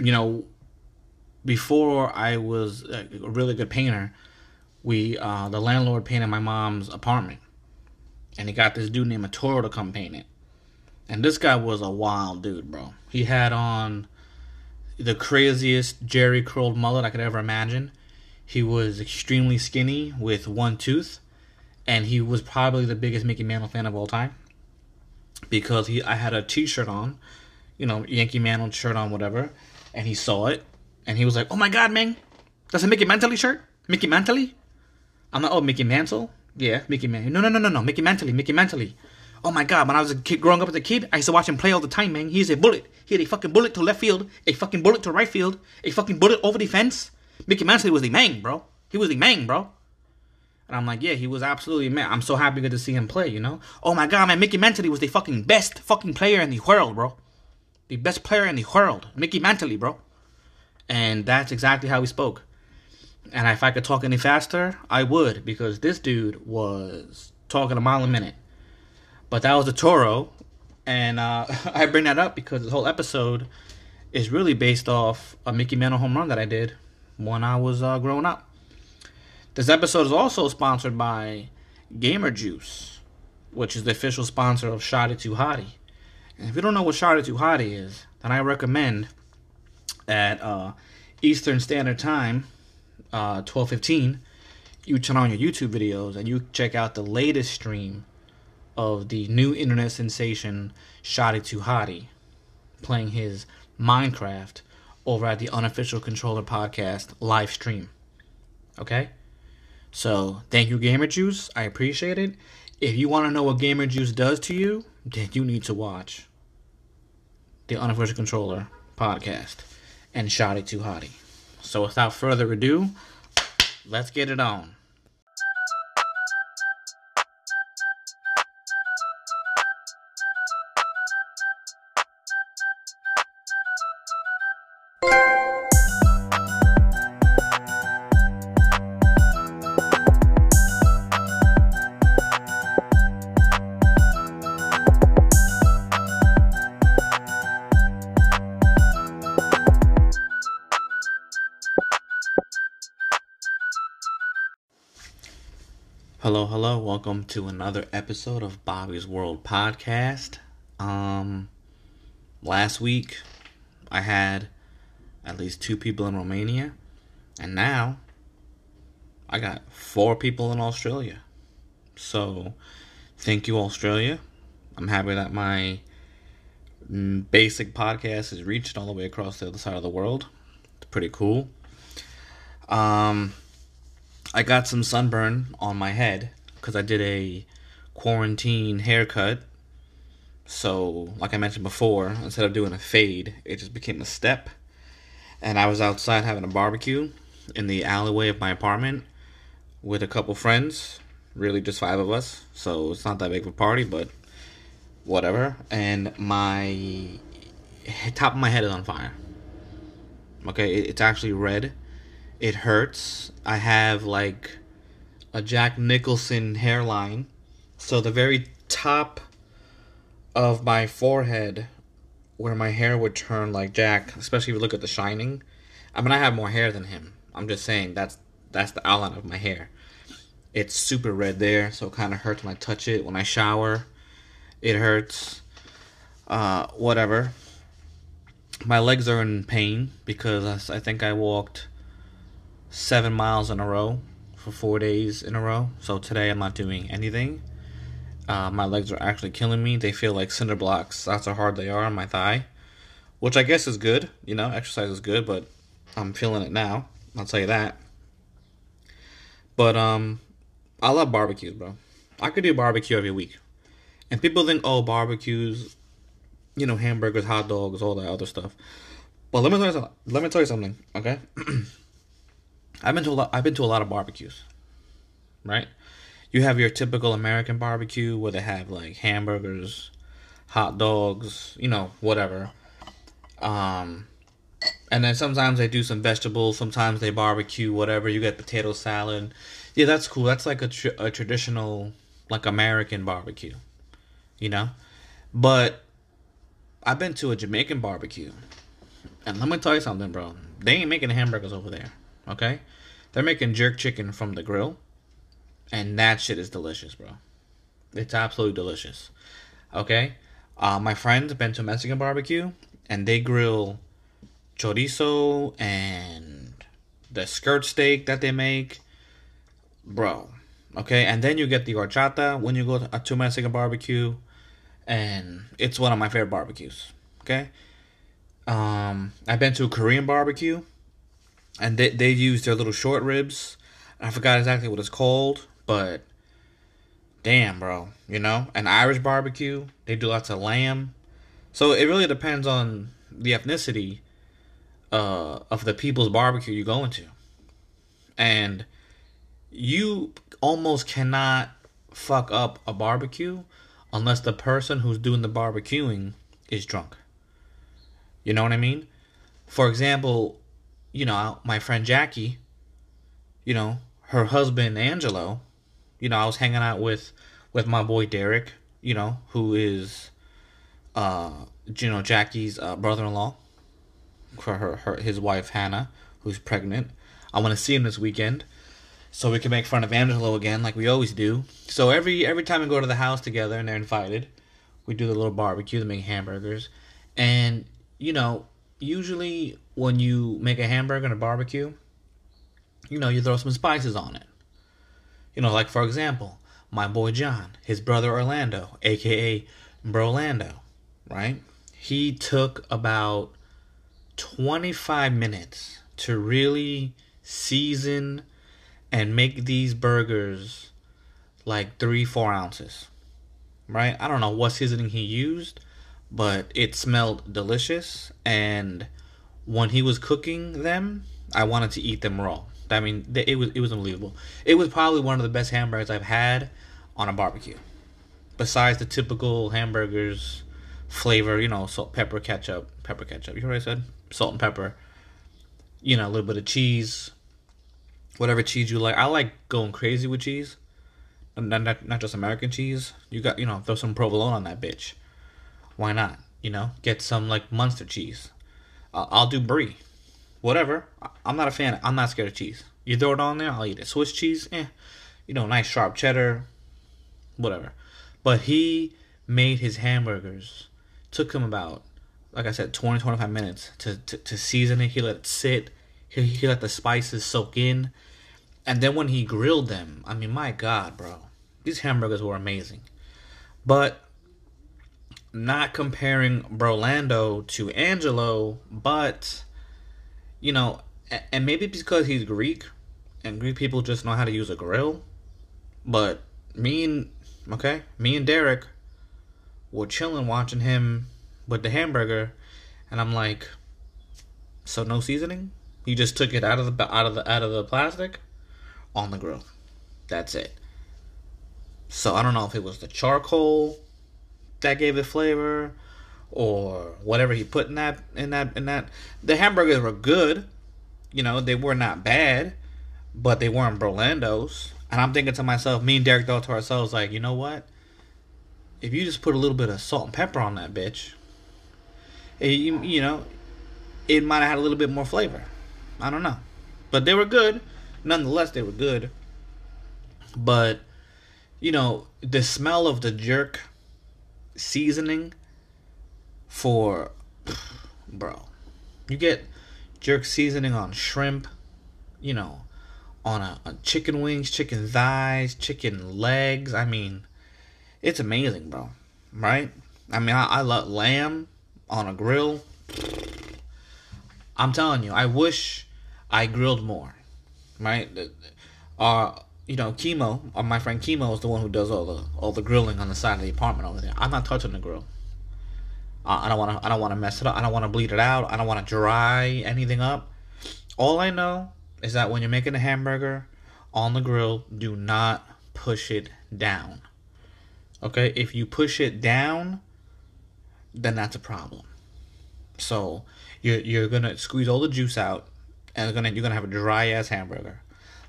you know, before I was a really good painter, we uh, the landlord painted my mom's apartment, and he got this dude named Toro to come paint it. And this guy was a wild dude, bro. He had on the craziest Jerry curled mullet I could ever imagine. He was extremely skinny with one tooth, and he was probably the biggest Mickey Mantle fan of all time because he I had a T-shirt on, you know, Yankee Mantle shirt on, whatever, and he saw it, and he was like, "Oh my God, man, that's a Mickey Mantle shirt, Mickey Mantle." I'm like, "Oh, Mickey Mantle, yeah, Mickey Mantle." No, no, no, no, no, Mickey Mantle, Mickey Mantle. Oh my God, when I was a kid, growing up as a kid, I used to watch him play all the time, man. He's a bullet. He had a fucking bullet to left field, a fucking bullet to right field, a fucking bullet over the fence. Mickey Mantle was the man, bro. He was the man, bro. And I'm like, yeah, he was absolutely man. I'm so happy to see him play, you know? Oh my god, man, Mickey Mantle was the fucking best fucking player in the world, bro. The best player in the world. Mickey Mantle, bro. And that's exactly how he spoke. And if I could talk any faster, I would, because this dude was talking a mile a minute. But that was the Toro. And uh, I bring that up because this whole episode is really based off a Mickey Mantle home run that I did when I was uh, growing up. This episode is also sponsored by Gamer Juice, which is the official sponsor of Shotty Too Hottie. If you don't know what Hottie is, then I recommend at uh, Eastern Standard Time, uh, 12:15, you turn on your YouTube videos and you check out the latest stream of the new internet sensation Too Hottie playing his Minecraft over at the Unofficial Controller Podcast live stream. Okay? So thank you, Gamer Juice. I appreciate it. If you want to know what Gamer Juice does to you, then you need to watch the Unofficial Controller podcast and Shotty to Hottie. So without further ado, let's get it on. Hello, hello. Welcome to another episode of Bobby's World Podcast. Um last week I had at least two people in Romania and now I got four people in Australia. So, thank you Australia. I'm happy that my basic podcast is reached all the way across the other side of the world. It's pretty cool. Um I got some sunburn on my head because I did a quarantine haircut. So, like I mentioned before, instead of doing a fade, it just became a step. And I was outside having a barbecue in the alleyway of my apartment with a couple friends. Really, just five of us. So, it's not that big of a party, but whatever. And my top of my head is on fire. Okay, it's actually red it hurts. I have like a Jack Nicholson hairline. So the very top of my forehead where my hair would turn like Jack, especially if you look at the shining. I mean I have more hair than him. I'm just saying that's that's the outline of my hair. It's super red there, so it kind of hurts when I touch it. When I shower, it hurts. Uh, whatever. My legs are in pain because I think I walked seven miles in a row for four days in a row. So today I'm not doing anything. Uh, my legs are actually killing me. They feel like cinder blocks. That's how hard they are on my thigh, which I guess is good. You know, exercise is good, but I'm feeling it now. I'll tell you that. But um, I love barbecues, bro. I could do barbecue every week, and people think, oh, barbecues, you know, hamburgers, hot dogs, all that other stuff. But let me tell you. Let me tell you something, okay? I've been to a lot. I've been to a lot of barbecues, right? You have your typical American barbecue where they have like hamburgers, hot dogs, you know, whatever. Um, and then sometimes they do some vegetables. Sometimes they barbecue whatever. You get potato salad. Yeah, that's cool. That's like a, tr- a traditional like American barbecue, you know. But I've been to a Jamaican barbecue, And let me tell you something, bro. They ain't making hamburgers over there. Okay? They're making jerk chicken from the grill. And that shit is delicious, bro. It's absolutely delicious. Okay? Uh, my friend's been to Mexican barbecue and they grill chorizo and the skirt steak that they make. Bro. Okay? And then you get the horchata when you go to Mexican barbecue. And it's one of my favorite barbecues. Okay? Um, I've been to Korean barbecue and they, they use their little short ribs. I forgot exactly what it's called, but damn, bro, you know, an Irish barbecue, they do lots of lamb. So it really depends on the ethnicity uh, of the people's barbecue you're going to. And you almost cannot fuck up a barbecue unless the person who's doing the barbecuing is drunk. You know what I mean? For example, you know, my friend Jackie, you know, her husband Angelo, you know, I was hanging out with with my boy Derek, you know, who is uh you know Jackie's uh, brother-in-law for her, her his wife Hannah, who's pregnant. I want to see him this weekend so we can make fun of Angelo again like we always do. So every every time we go to the house together and they're invited, we do the little barbecue to make hamburgers. And you know, usually when you make a hamburger and a barbecue, you know, you throw some spices on it. You know, like for example, my boy John, his brother Orlando, aka Brolando, right? He took about 25 minutes to really season and make these burgers like three, four ounces, right? I don't know what seasoning he used, but it smelled delicious. And when he was cooking them, I wanted to eat them raw. I mean, it was it was unbelievable. It was probably one of the best hamburgers I've had on a barbecue. Besides the typical hamburgers flavor, you know, salt, pepper, ketchup, pepper, ketchup. You heard what I said? Salt and pepper. You know, a little bit of cheese, whatever cheese you like. I like going crazy with cheese, not not, not just American cheese. You got you know throw some provolone on that bitch. Why not? You know, get some like Munster cheese. Uh, I'll do brie, whatever. I'm not a fan. I'm not scared of cheese. You throw it on there, I'll eat it. Swiss cheese, eh. You know, nice sharp cheddar, whatever. But he made his hamburgers. Took him about, like I said, 20, 25 minutes to, to, to season it. He let it sit. He, he let the spices soak in. And then when he grilled them, I mean, my God, bro. These hamburgers were amazing. But not comparing Brolando to Angelo, but you know, and maybe because he's Greek, and Greek people just know how to use a grill. But me and okay, me and Derek were chilling watching him with the hamburger, and I'm like, so no seasoning. He just took it out of the out of the out of the plastic on the grill. That's it. So I don't know if it was the charcoal that gave it flavor or whatever he put in that in that in that. The hamburgers were good you know they were not bad but they weren't Brolandos and I'm thinking to myself me and Derek thought to ourselves like you know what? If you just put a little bit of salt and pepper on that bitch it, you, you know it might have had a little bit more flavor. I don't know. But they were good. Nonetheless they were good. But you know the smell of the jerk seasoning for bro. You get jerk seasoning on shrimp, you know, on a, chicken wings, chicken thighs, chicken legs. I mean, it's amazing, bro. Right? I mean, I, I love lamb on a grill. I'm telling you, I wish I grilled more. Right? Uh, you know, chemo, or uh, my friend chemo is the one who does all the all the grilling on the side of the apartment over there. I'm not touching the grill. I don't want to. I don't want to mess it up. I don't want to bleed it out. I don't want to dry anything up. All I know is that when you're making a hamburger on the grill, do not push it down. Okay, if you push it down, then that's a problem. So you're you're gonna squeeze all the juice out, and gonna you're gonna have a dry ass hamburger.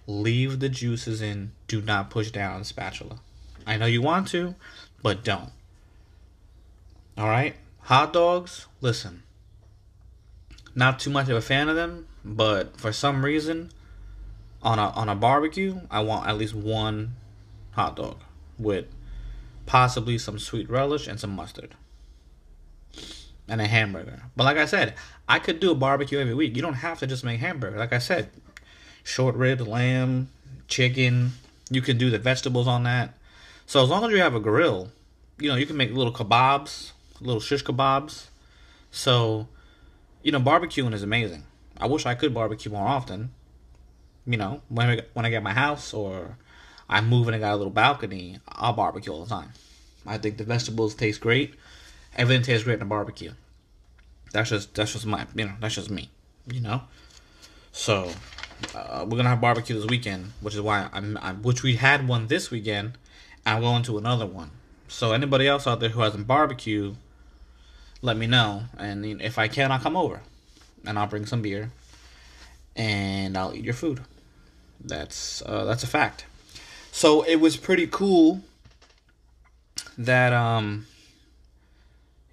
Leave the juices in. Do not push down the spatula. I know you want to, but don't. All right? Hot dogs, listen. not too much of a fan of them, but for some reason, on a on a barbecue, I want at least one hot dog with possibly some sweet relish and some mustard and a hamburger. But like I said, I could do a barbecue every week. You don't have to just make hamburger. Like I said, short ribs, lamb, chicken. You can do the vegetables on that. So as long as you have a grill, you know, you can make little kebabs, little shish kebabs. So, you know, barbecuing is amazing. I wish I could barbecue more often. You know, when I, when I get my house or I move and I got a little balcony, I'll barbecue all the time. I think the vegetables taste great. Everything tastes great in a barbecue. That's just that's just my you know that's just me, you know. So uh, we're gonna have barbecue this weekend, which is why I'm, I'm which we had one this weekend. I'm going to another one. So anybody else out there who hasn't barbecue, let me know, and if I can, I'll come over, and I'll bring some beer, and I'll eat your food. That's uh, that's a fact. So it was pretty cool that um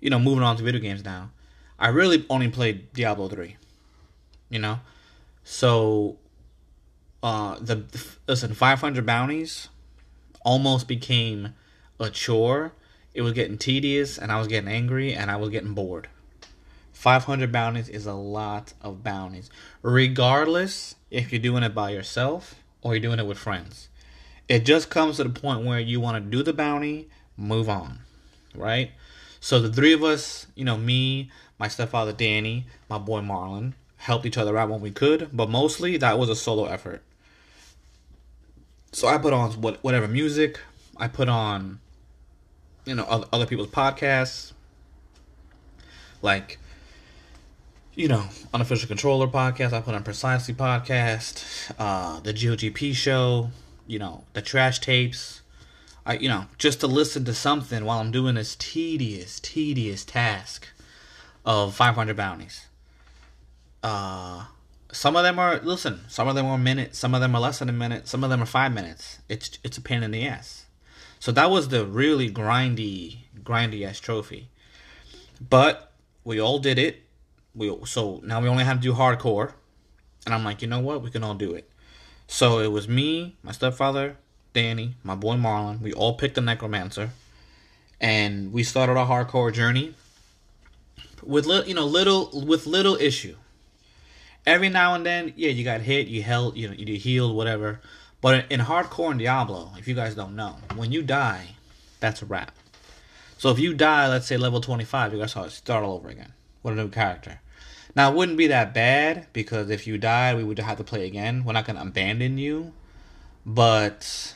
you know moving on to video games now. I really only played Diablo three. You know, so uh the listen 500 bounties almost became a chore. It was getting tedious, and I was getting angry, and I was getting bored. 500 bounties is a lot of bounties, regardless if you're doing it by yourself or you're doing it with friends. It just comes to the point where you want to do the bounty, move on, right? So the three of us, you know, me, my stepfather Danny, my boy Marlon, helped each other out when we could, but mostly that was a solo effort. So I put on what whatever music, I put on, you know, other, people's podcasts, like, you know, unofficial controller podcast. I put on precisely podcast, uh, the GOGP show, you know, the trash tapes. I, you know, just to listen to something while I'm doing this tedious, tedious task of 500 bounties. Uh, some of them are listen. Some of them are a minute. Some of them are less than a minute. Some of them are five minutes. It's it's a pain in the ass. So that was the really grindy, grindy ass trophy. But we all did it. We so now we only have to do hardcore, and I'm like, you know what? We can all do it. So it was me, my stepfather, Danny, my boy Marlon. We all picked the necromancer, and we started our hardcore journey with little, you know, little with little issue. Every now and then, yeah, you got hit, you held, you know, you healed, whatever. But in, hardcore in Diablo, if you guys don't know, when you die, that's a wrap. So if you die, let's say level 25, you guys start all over again with a new character. Now, it wouldn't be that bad because if you died, we would have to play again. We're not to abandon you. But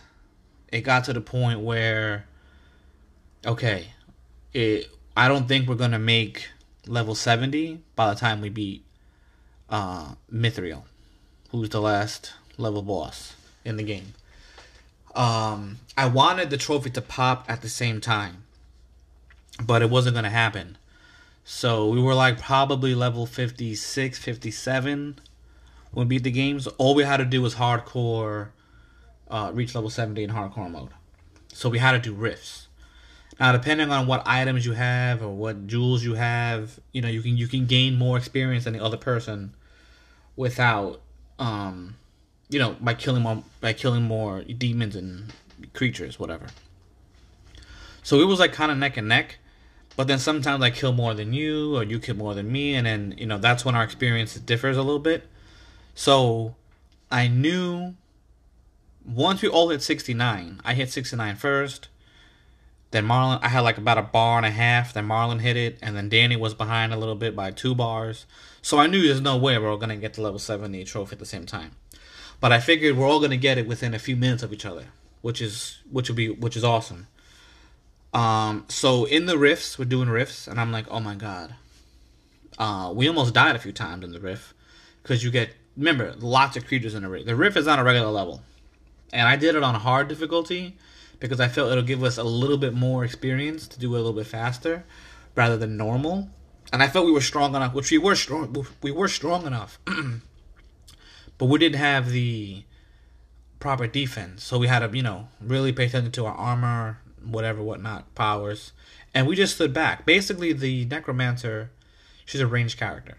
it got to the point where, okay, it, I don't think we're to make level 70 by the time we beat uh, Malthael, who's the last level boss in the game. Um, I wanted the trophy to pop at the same time, but it wasn't going to happen. So we were like probably level 56, 57 when we beat the games. All we had to do was hardcore, uh, reach level 70 in hardcore mode. So we had to do rifts. Now, depending on what items you have or what jewels you have, you know, you can you can gain more experience than the other person without, um, you know, by killing more by killing more demons and creatures, whatever. So it was like kind of neck and neck. But then sometimes I kill more than you, or you kill more than me, and then you know that's when our experience differs a little bit. So I knew once we all hit 69, I hit 69 first. Then Marlon, I had like about a bar and a half. Then Marlon hit it, and then Danny was behind a little bit by two bars. So I knew there's no way we're all gonna get to level 70 trophy at the same time. But I figured we're all gonna get it within a few minutes of each other, which is which would be which is awesome. Um, so in the rifts, we're doing rifts, and I'm like, oh my god. Uh, we almost died a few times in the rift because you get remember lots of creatures in the rift. The rift is on a regular level, and I did it on hard difficulty because I felt it'll give us a little bit more experience to do it a little bit faster rather than normal. And I felt we were strong enough, which we were strong. We were strong enough, but we didn't have the proper defense. So we had to, you know, really pay attention to our armor, whatever, whatnot, powers, and we just stood back. Basically, the necromancer, she's a ranged character,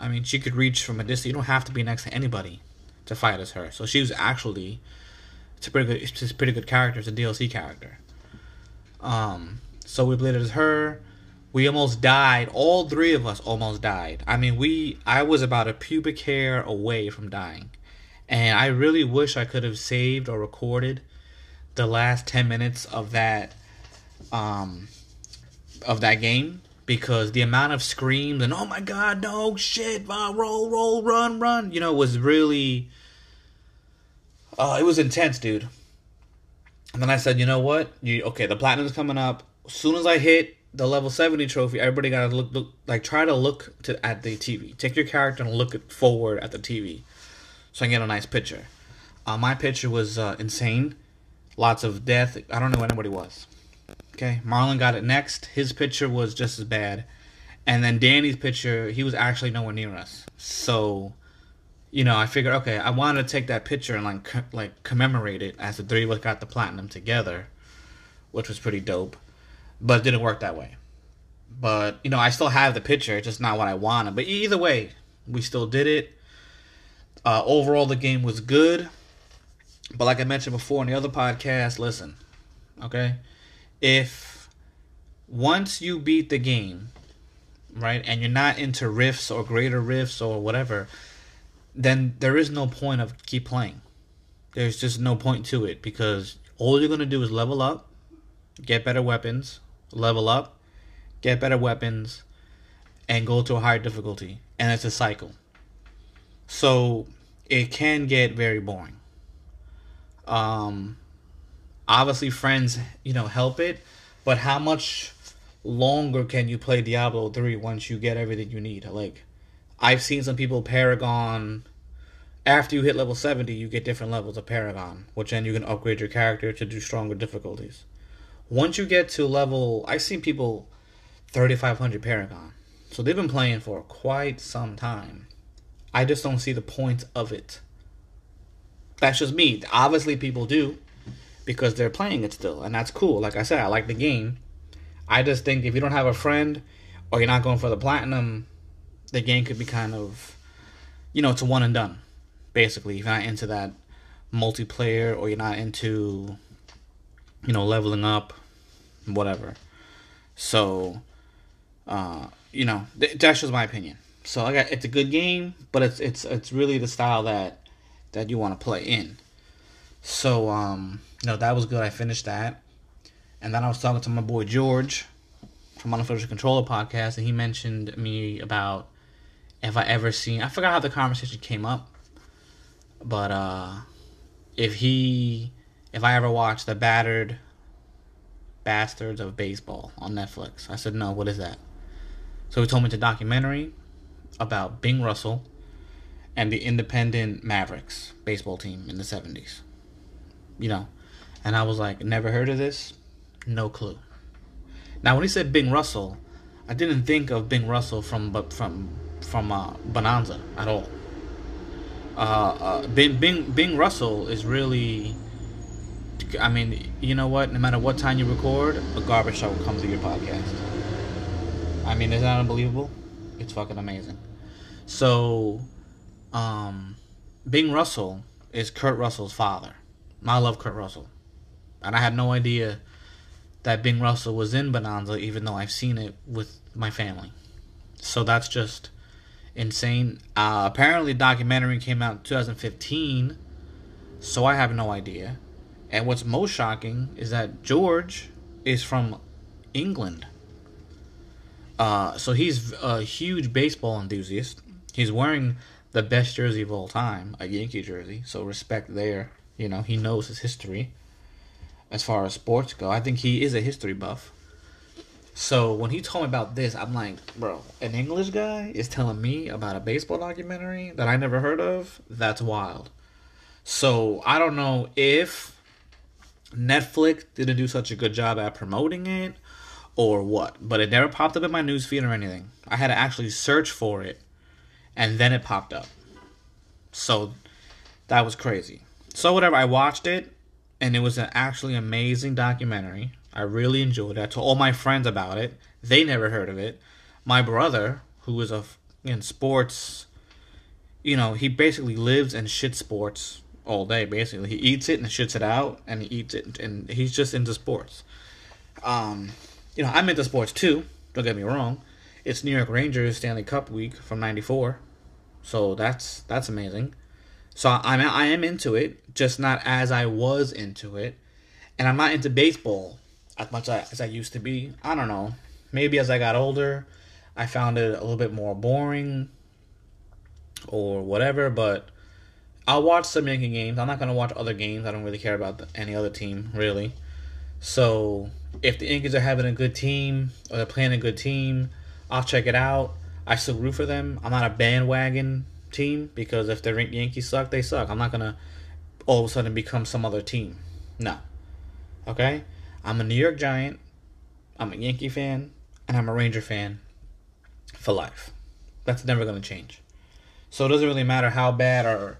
I mean, she could reach from a distance. You don't have to be next to anybody to fight as her. So she was actually it's a pretty good it's a pretty good character. It's a DLC character. Um, so we played it as her. We almost died. All three of us almost died. I mean, we I was about a pubic hair away from dying. And I really wish I could have saved or recorded the last 10 minutes of that um of that game because the amount of screams and oh my god no shit roll roll run run you know was really uh, it was intense dude and then i said you know what you okay the platinum's coming up as soon as i hit the level 70 trophy everybody gotta look, look like try to look to at the tv take your character and look forward at the tv so i get a nice picture. Uh, my picture was uh, insane. Lots of death. I don't know what anybody was. Okay, Marlon got it next. His picture was just as bad, and then Danny's picture, he was actually nowhere near us. So, you know, I figured, okay, I wanted to take that picture and like co- like commemorate it as the three of us got the platinum together, which was pretty dope, but it didn't work that way. But you know, I still have the picture, it's just not what I wanted. But either way, we still did it. Uh, overall, the game was good, but like I mentioned before in the other podcast, listen, okay if once you beat the game, right, and you're not into rifts or greater rifts or whatever, then there is no point of keep playing. There's just no point to it because all you're gonna do is level up, get better weapons, level up, get better weapons, and go to a higher difficulty, and it's a cycle. So it can get very boring. Um, obviously friends you know help it but how much longer can you play diablo 3 once you get everything you need like i've seen some people paragon after you hit level 70 you get different levels of paragon which then you can upgrade your character to do stronger difficulties once you get to level i've seen people 3500 paragon so they've been playing for quite some time i just don't see the point of it that's just me obviously people do because they're playing it still, and that's cool. Like I said, I like the game. I just think if you don't have a friend or you're not going for the platinum, the game could be kind of, you know, it's a one and done. Basically, if you're not into that multiplayer or you're not into, you know, leveling up, whatever. So, uh, you know, that's just my opinion. So I got it's a good game, but it's it's it's really the style that that you want to play in. So um no, that was good. I finished that. And then I was talking to my boy George from Unofficial Controller podcast, and he mentioned me about if I ever seen. I forgot how the conversation came up, but uh, if he, if I ever watched the Battered Bastards of Baseball on Netflix, I said no. What is that? So he told me it's a documentary about Bing Russell and the independent Mavericks baseball team in the seventies. You know, and I was like, never heard of this? No clue. Now, when he said Bing Russell, I didn't think of Bing Russell from from from uh, Bonanza at all. Uh, uh, Bing, Bing Bing Russell is really. I mean, you know what? No matter what time you record, a garbage shot will come to your podcast. I mean, isn't that unbelievable? It's fucking amazing. So, um, Bing Russell is Kurt Russell's father. I love Kurt Russell and I had no idea that Bing Russell was in Bonanza, even though I've seen it with my family. So that's just insane. Uh, apparently, documentary came out in 2015, so I have no idea. And what's most shocking is that George is from England. Uh, so he's a huge baseball enthusiast. He's wearing the best jersey of all time, a Yankee jersey. So respect there. You know, he knows his history as far as sports go. I think he is a history buff. So when he told me about this, I'm like, bro, an English guy is telling me about a baseball documentary that I never heard of. That's wild. So I don't know if Netflix didn't do such a good job at promoting it or what, but it never popped up in my newsfeed or anything. I had to actually search for it, and then it popped up. So that was crazy. So whatever, I watched it and it was an actually amazing documentary. I really enjoyed it. I told all my friends about it. They never heard of it. My brother, who is a in sports, you know, he basically lives and shit sports all day. Basically, he eats it and shits it out, and he eats it, and he's just into sports. Um, you know, I'm into sports too. Don't get me wrong. It's New York Rangers Stanley Cup week from '94, so that's that's amazing. So I'm I am into it, just not as I was into it, and I'm not into baseball as much as I used to be. I don't know. Maybe as I got older, I found it a little bit more boring or whatever. But I'll watch some Yankee games. I'm not gonna watch other games. I don't really care about the, any other team really. So if the Yankees are having a good team or they're playing a good team, I'll check it out. I still root for them. I'm not a bandwagon team because if the Yankees suck, they suck. I'm not gonna all of a sudden become some other team. No. Okay? I'm a New York Giant. I'm a Yankee fan, and I'm a Ranger fan for life. That's never gonna change. So it doesn't really matter how bad or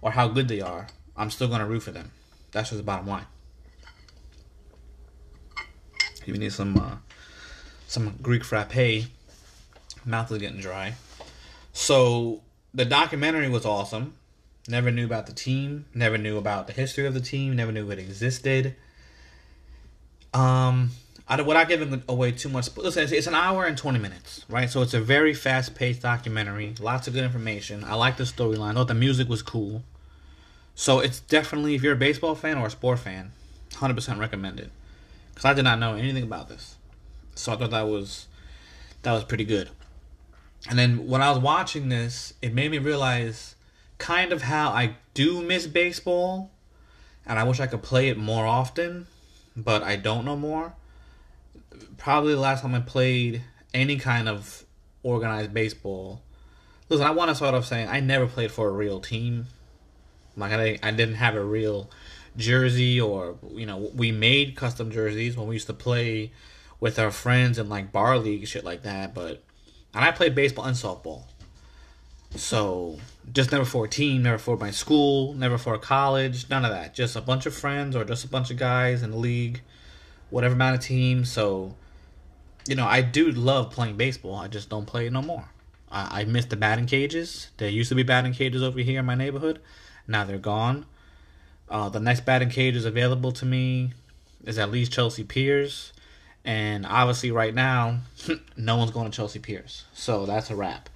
or how good they are. I'm still gonna root for them. That's just the bottom line. You need some uh, some Greek frappe. Mouth is getting dry. So the documentary was awesome. Never knew about the team. Never knew about the history of the team. Never knew it existed. Um, I without giving away too much. Listen, it's, it's an hour and twenty minutes, right? So it's a very fast paced documentary. Lots of good information. I like the storyline. I thought the music was cool. So it's definitely if you're a baseball fan or a sport fan, hundred percent recommended. Because I did not know anything about this, so I thought that was that was pretty good. And then when I was watching this, it made me realize kind of how I do miss baseball, and I wish I could play it more often, but I don't know more probably the last time I played any kind of organized baseball. Listen, I want to start off saying I never played for a real team. Like I, I didn't have a real jersey, or you know, we made custom jerseys when we used to play with our friends in like bar league shit like that. But and I played baseball and softball. So just never for a team, never for my school, never for college, none of that. Just a bunch of friends or just a bunch of guys in the league whatever amount of teams. So, you know, I do love playing baseball. I just don't play it no more. I, I miss the batting cages. There used to be batting cages over here in my neighborhood. Now they're gone. Uh, the next batting cage is available to me is at least Chelsea Piers. And obviously, right now, no one's going to Chelsea Piers. So that's a wrap.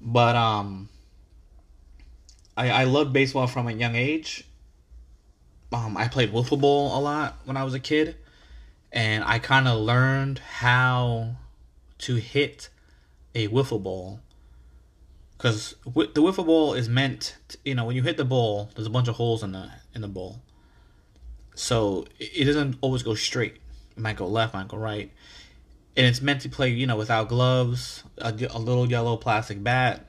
But um, I, I love baseball from a young age. Um, I played wiffle ball a lot when I was a kid and I kind of learned how to hit a wiffle ball. Because the wiffle ball is meant to, you know when you hit the ball there's a bunch of holes in the in the ball. So it doesn't always go straight. It might go left might go right. And it's meant to play you know without gloves a, a little yellow plastic bat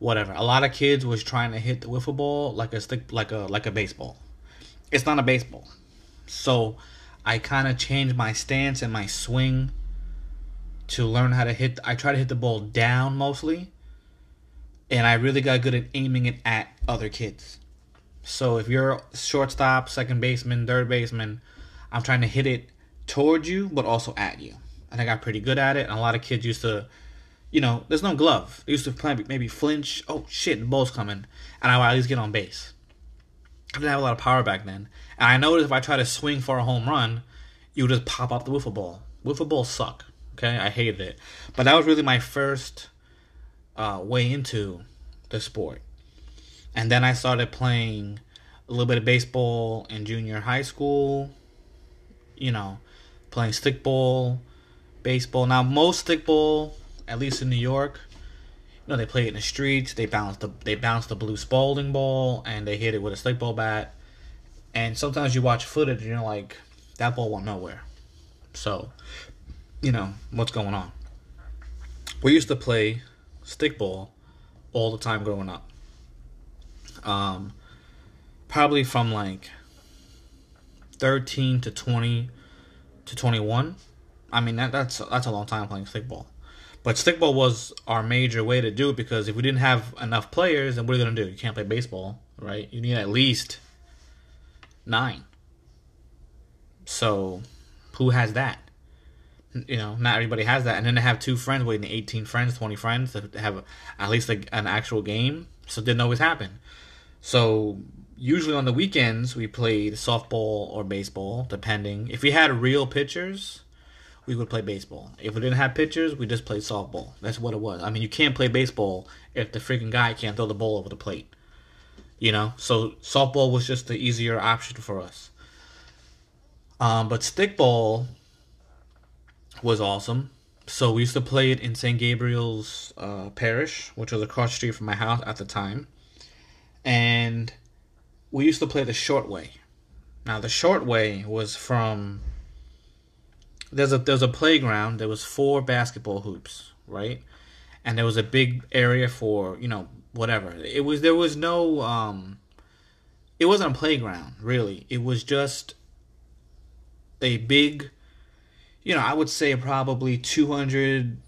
whatever. A lot of kids was trying to hit the wiffle ball like a stick like a like a baseball. It's not a baseball. So I kind of changed my stance and my swing to learn how to hit. I try to hit the ball down mostly, and I really got good at aiming it at other kids. So if you're shortstop, second baseman, third baseman, I'm trying to hit it towards you, but also at you. And I got pretty good at it. And a lot of kids used to, you know, there's no glove. They used to play maybe flinch. Oh shit, the ball's coming, and I would at least get on base. I didn't have a lot of power back then. And I noticed if I try to swing for a home run, you just pop up the wiffle ball. Wiffle balls suck. Okay, I hated it. But that was really my first uh, way into the sport. And then I started playing a little bit of baseball in junior high school. You know, playing stickball, baseball. Now most stickball, at least in New York, you know they play it in the streets. They bounce the they bounce the blue Spalding ball and they hit it with a stickball bat and sometimes you watch footage and you're like, that ball went nowhere. So, you know, what's going on? We used to play stickball all the time growing up. Um, probably from like 13 to 20 to 21. I mean, that, that's that's a long time playing stickball. But stickball was our major way to do it because if we didn't have enough players, then what are you going to do? You can't play baseball, right? You need at least nine. So, who has that? You know, not everybody has that. And then to have two friends waiting 18 friends, 20 friends to have at least a, an actual game. So it didn't always happen. So usually on the weekends we played softball or baseball, depending. If we had real pitchers, we would play baseball. If we didn't have pitchers, we just played softball. That's what it was. I mean, you can't play baseball if the freaking guy can't throw the ball over the plate. You know, so softball was just the easier option for us. Um, but stickball was awesome. So we used to play it in St. Gabriel's uh, Parish, which was across the street from my house at the time. And we used to play the short way. Now the short way was from there's a there's a playground. There was four basketball hoops, right? And there was a big area for you know whatever. It was there was no um. It wasn't a playground really. It was just a big, you know, I would say probably two hundred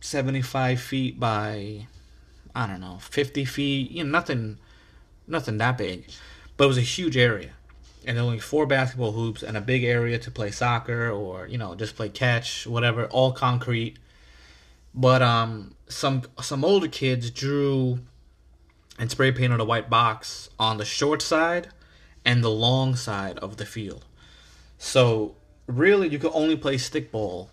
seventy five feet by, I don't know, fifty feet. You know, nothing, nothing that big, but it was a huge area and only four basketball hoops and a big area to play soccer or you know just play catch whatever all concrete but um some some older kids drew and spray painted a white box on the short side and the long side of the field. So really you could only play stickball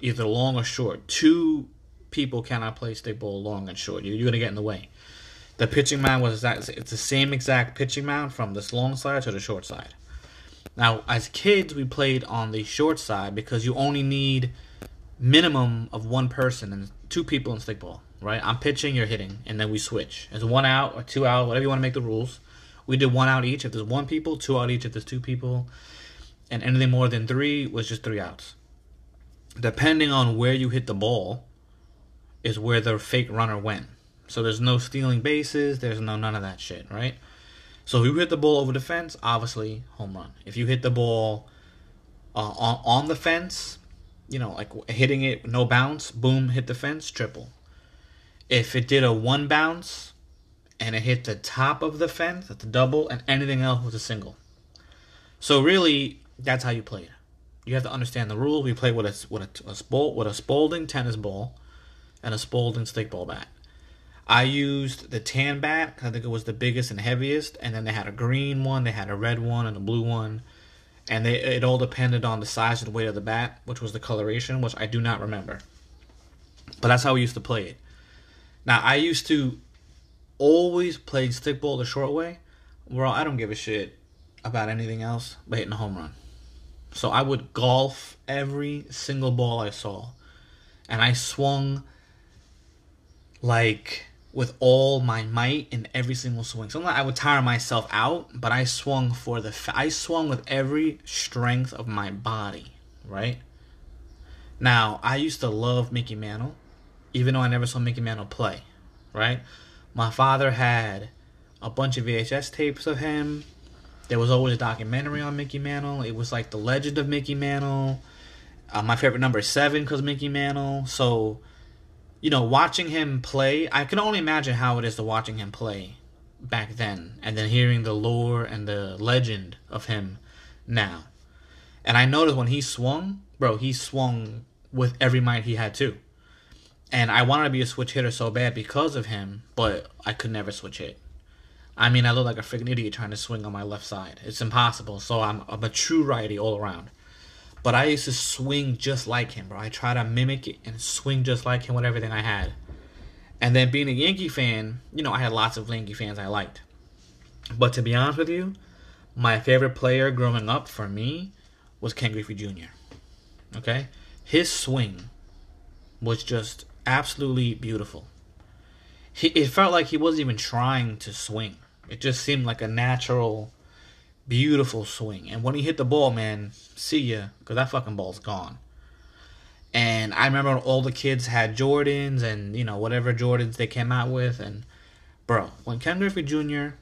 either long or short. Two people cannot play stickball long and short. You're going to get in the way. The pitching mound was exact, it's the same exact pitching mound from this long side to the short side. Now, as kids, we played on the short side because you only need minimum of one person and two people in stickball, right? I'm pitching, you're hitting, and then we switch. It's one out or two out, whatever you want to make the rules. We did one out each if there's one people, two out each if there's two people, and anything more than three was just three outs. Depending on where you hit the ball, is where the fake runner went. So there's no stealing bases. There's no none of that shit, right? So if you hit the ball over the fence, obviously home run. If you hit the ball uh, on on the fence, you know, like hitting it no bounce, boom, hit the fence, triple. If it did a one bounce and it hit the top of the fence, that's a double, and anything else was a single. So really, that's how you play it. You have to understand the rules. We play with a with a, a, with a Spalding tennis ball and a Spalding stickball bat. I used the tan bat. I think it was the biggest and heaviest. And then they had a green one, they had a red one, and a blue one. And they, it all depended on the size and weight of the bat, which was the coloration, which I do not remember. But that's how we used to play it. Now, I used to always play stickball the short way. where I don't give a shit about anything else but hitting a home run. So I would golf every single ball I saw. And I swung like with all my might in every single swing. Sometimes I would tire myself out, but I swung for the I swung with every strength of my body, right? Now, I used to love Mickey Mantle, even though I never saw Mickey Mantle play, right? My father had a bunch of VHS tapes of him. There was always a documentary on Mickey Mantle. It was like the legend of Mickey Mantle. Uh, my favorite number is seven because Mickey Mantle. So you know, watching him play, I can only imagine how it is to watching him play back then, and then hearing the lore and the legend of him now. And I noticed when he swung, bro, he swung with every might he had too. And I wanted to be a switch hitter so bad because of him, but I could never switch hit. I mean, I look like a freaking idiot trying to swing on my left side. It's impossible. So I'm, I'm a true righty all around. But I used to swing just like him, bro. I try to mimic it and swing just like him with everything I had. And then being a Yankee fan, you know, I had lots of Yankee fans I liked. But to be honest with you, my favorite player growing up for me was Ken Griffey Jr. Okay? His swing was just absolutely beautiful. He, it felt like he wasn't even trying to swing. It just seemed like a natural Beautiful swing. And when he hit the ball, man, see ya, because that fucking ball's gone. And I remember all the kids had Jordans and, you know, whatever Jordans they came out with. And, bro, when Ken Griffey Jr.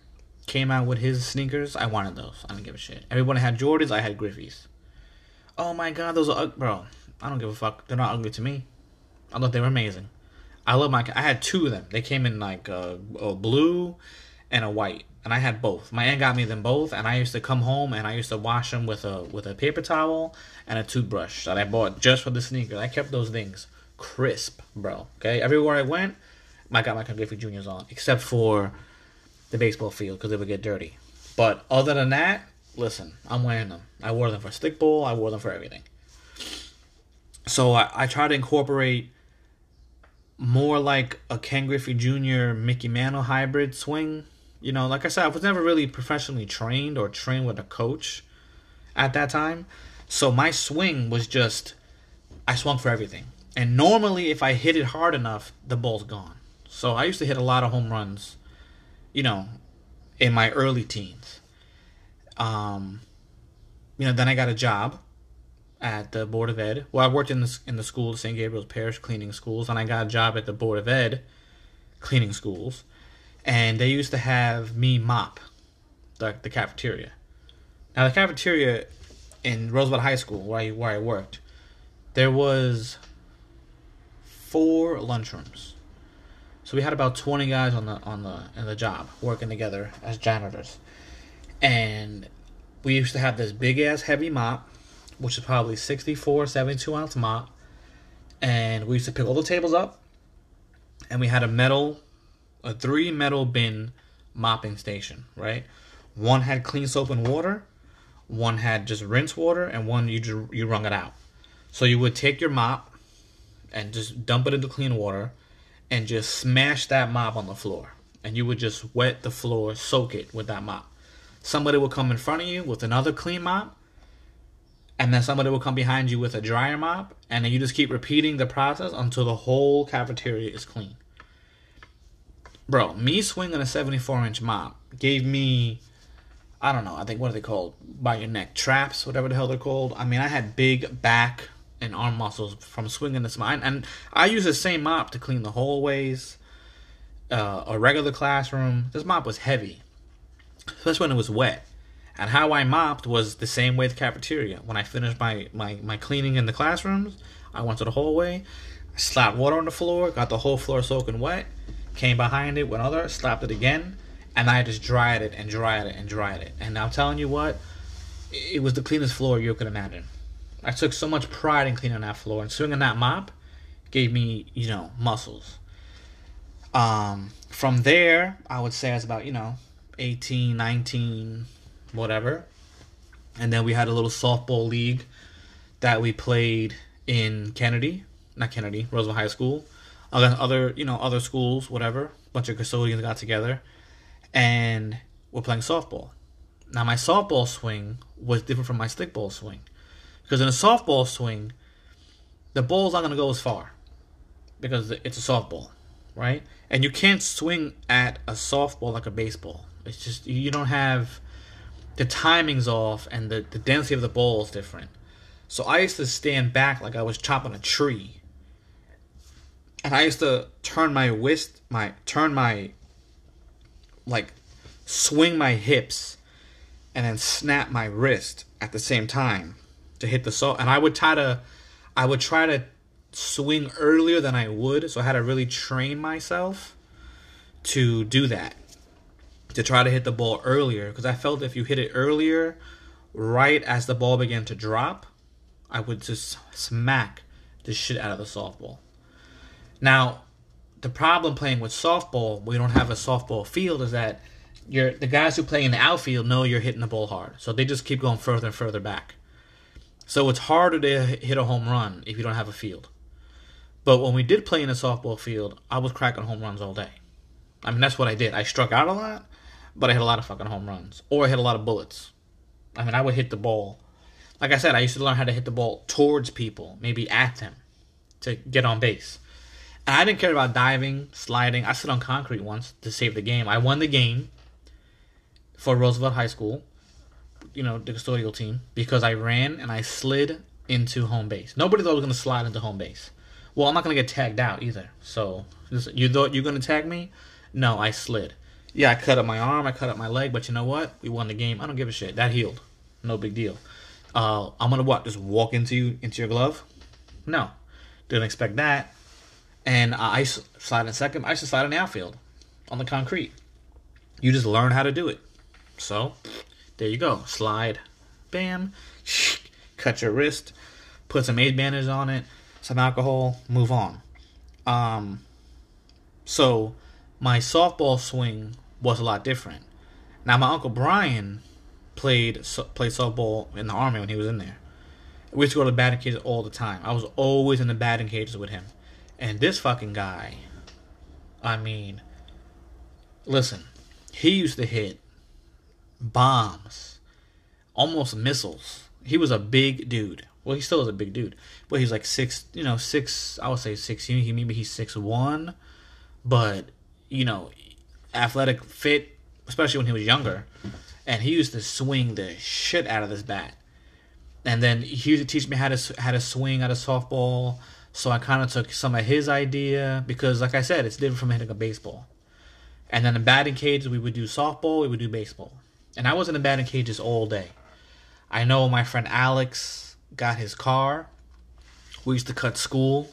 came out with his sneakers, I wanted those. I don't give a shit. Everyone had Jordans, I had Griffeys. Oh my god, those are, bro, I don't give a fuck. They're not ugly to me. I thought they were amazing. I love my, I had two of them. They came in like uh, a blue and a white. And I had both. My aunt got me them both, and I used to come home and I used to wash them with a with a paper towel and a toothbrush that I bought just for the sneakers. I kept those things crisp, bro. Okay, everywhere I went, I got my Ken Griffey Juniors on, except for the baseball field because they would get dirty. But other than that, listen, I'm wearing them. I wore them for stickball. I wore them for everything. So I, I try to incorporate more like a Ken Griffey Jr. Mickey Mantle hybrid swing. You know, like I said, I was never really professionally trained or trained with a coach at that time. So my swing was just I swung for everything. And normally if I hit it hard enough, the ball's gone. So I used to hit a lot of home runs, you know, in my early teens. Um you know, then I got a job at the Board of Ed. Well, I worked in the in the school, St. Gabriel's Parish, cleaning schools, and I got a job at the Board of Ed, cleaning schools, and they used to have me mop the the cafeteria. Now the cafeteria in Roosevelt High School, where I where I worked, there was four lunchrooms. So we had about twenty guys on the on the in the job working together as janitors, and we used to have this big ass heavy mop which is probably 64, 72 ounce mop. And we used to pick all the tables up. And we had a metal, a three metal bin mopping station, right? One had clean soap and water, one had just rinse water, and one you just, you wrung it out. So you would take your mop and just dump it into clean water and just smash that mop on the floor. And you would just wet the floor, soak it with that mop. Somebody would come in front of you with another clean mop and then somebody will come behind you with a dryer mop, and then you just keep repeating the process until the whole cafeteria is clean. Bro, me swinging a 74 inch mop gave me, I don't know, I think what are they called? By your neck traps, whatever the hell they're called. I mean, I had big back and arm muscles from swinging this mop, and I use the same mop to clean the hallways, uh, a regular classroom. This mop was heavy, especially when it was wet. And how I mopped was the same way the cafeteria. When I finished my, my, my cleaning in the classrooms, I went to the hallway, slapped water on the floor, got the whole floor soaking wet, came behind it with other, slapped it again, and I just dried it and dried it and dried it. And I'm telling you what, it was the cleanest floor you could imagine. I took so much pride in cleaning that floor and swinging that mop gave me, you know, muscles. Um, from there, I would say I was about, you know, 18, 19, whatever. And then we had a little softball league that we played in Kennedy, not Kennedy, Roosevelt High School. Other, other you know, other schools, whatever. Bunch of custodians got together, and we're playing softball. Now my softball swing was different from my stickball swing, because in a softball swing, the ball's not gonna go as far, because it's a softball, right? And you can't swing at a softball like a baseball. It's just you don't have the timing's off and the, the density of the ball is different. So I used to stand back like I was chopping a tree. And I used to turn my wrist, my turn my like swing my hips and then snap my wrist at the same time to hit the saw. And I would try to I would try to swing earlier than I would, so I had to really train myself to do that to try to hit the ball earlier because I felt if you hit it earlier, right as the ball began to drop, I would just smack the shit out of the softball. Now, the problem playing with softball, we don't have a softball field, is that you're, the guys who play in the outfield know you're hitting the ball hard, so they just keep going further and further back. So it's harder to hit a home run if you don't have a field. But when we did play in a softball field, I was cracking home runs all day. I mean, that's what I did. I struck out a lot, but I hit a lot of fucking home runs. Or I hit a lot of bullets. I mean, I would hit the ball. Like I said, I used to learn how to hit the ball towards people, maybe at them, to get on base. I didn't care about diving, sliding. I slid on concrete once to save the game. I won the game for Roosevelt High School, you know, the custodial team, because I ran and I slid into home base. Nobody thought I was going to slide into home base. Well, I'm not going to get tagged out either. So, you thought you're going to tag me? No, I slid. Yeah, I cut up my arm, I cut up my leg, but you know what? We won the game. I don't give a shit. That healed. No big deal. Uh, I'm gonna what? Just walk into you into your glove? No, didn't expect that. And I slide in second. I used slide in the outfield on the concrete. You just learn how to do it. So, there you go. Slide, bam, cut your wrist, put some aid bandage on it, some alcohol, move on. Um, so my softball swing was a lot different. Now my uncle Brian played played softball in the army when he was in there. We used to go to the batting cages all the time. I was always in the batting cages with him. And this fucking guy, I mean, listen, he used to hit bombs, almost missiles. He was a big dude. Well, he still is a big dude, but he's like six, you know, six. I would say six. He maybe he's six one, but you know, athletic, fit, especially when he was younger. And he used to swing the shit out of this bat. And then he used to teach me how to how to swing at a softball. So I kind of took some of his idea because, like I said, it's different from hitting a baseball. And then in batting cages, we would do softball, we would do baseball. And I was in the batting cages all day. I know my friend Alex got his car. We used to cut school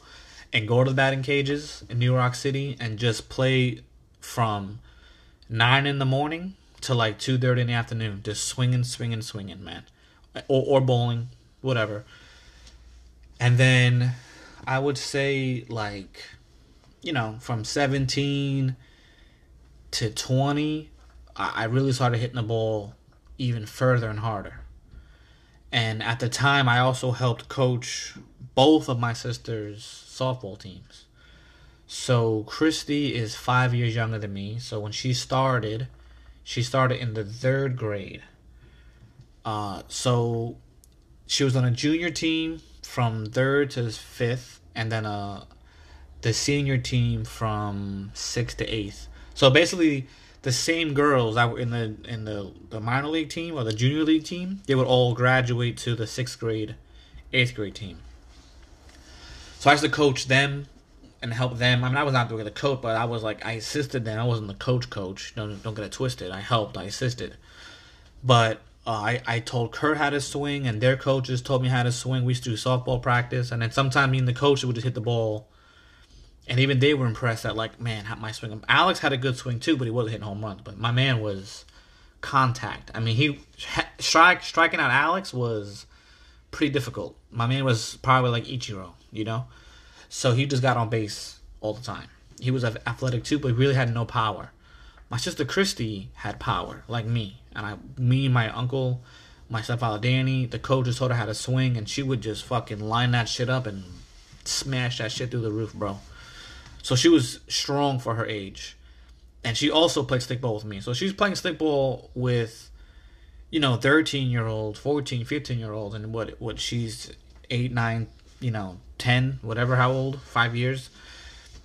and go to the batting cages in New York City and just play from nine in the morning to like two thirty in the afternoon, just swinging, swinging, swinging, man, or or bowling, whatever. And then I would say like, you know, from seventeen to twenty, I really started hitting the ball even further and harder. And at the time, I also helped coach both of my sisters' softball teams. So Christy is five years younger than me. So when she started, she started in the third grade. Uh, so she was on a junior team from third to fifth, and then uh, the senior team from sixth to eighth. So basically, the same girls that were in the in the, the minor league team or the junior league team, they would all graduate to the sixth grade, eighth grade team. So I used to coach them and help them. I mean, I was not doing the coach, but I was like, I assisted them. I wasn't the coach coach. Don't don't get it twisted. I helped. I assisted. But uh, I I told Kurt how to swing, and their coaches told me how to swing. We used to do softball practice, and then sometimes me and the coach would just hit the ball. And even they were impressed that like, man, how my swing. Alex had a good swing too, but he wasn't hitting home runs. But my man was contact. I mean, he strike striking out Alex was pretty difficult. My man was probably like Ichiro, you know. So he just got on base all the time. He was athletic too, but he really had no power. My sister Christy had power, like me. And I, me, my uncle, my stepfather Danny, the coaches told her how to swing, and she would just fucking line that shit up and smash that shit through the roof, bro. So she was strong for her age. And she also played stickball with me. So she's playing stickball with, you know, 13 year old, 14, 15 year old, and what, what she's 8, 9, you know, 10, whatever, how old, five years.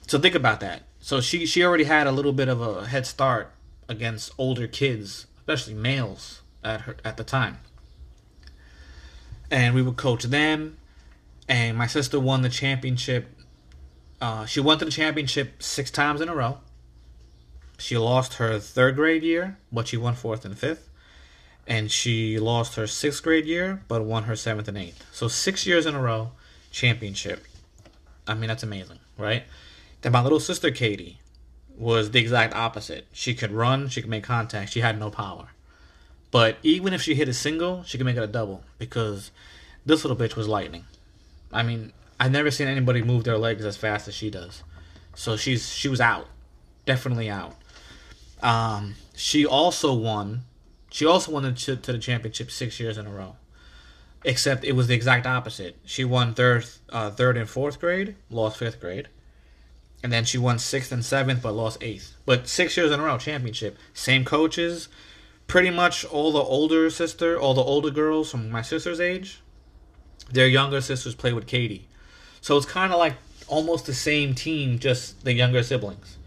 So think about that. So she, she already had a little bit of a head start against older kids, especially males at her at the time. And we would coach them. And my sister won the championship. Uh, she won the championship six times in a row. She lost her third grade year, but she won fourth and fifth. And she lost her sixth grade year, but won her seventh and eighth. So six years in a row, championship. I mean, that's amazing, right? Then my little sister Katie was the exact opposite. She could run, she could make contact, she had no power. But even if she hit a single, she could make it a double because this little bitch was lightning. I mean, I've never seen anybody move their legs as fast as she does. So she's she was out, definitely out. Um, she also won. She also won the, to the championship six years in a row except it was the exact opposite. She won third, uh, third and fourth grade, lost fifth grade, and then she won sixth and seventh, but lost eighth. But six years in a row, championship. Same coaches, pretty much all the older sister, all the older girls from my sister's age, their younger sisters play with Katie, so it's kind of like almost the same team, just the younger siblings.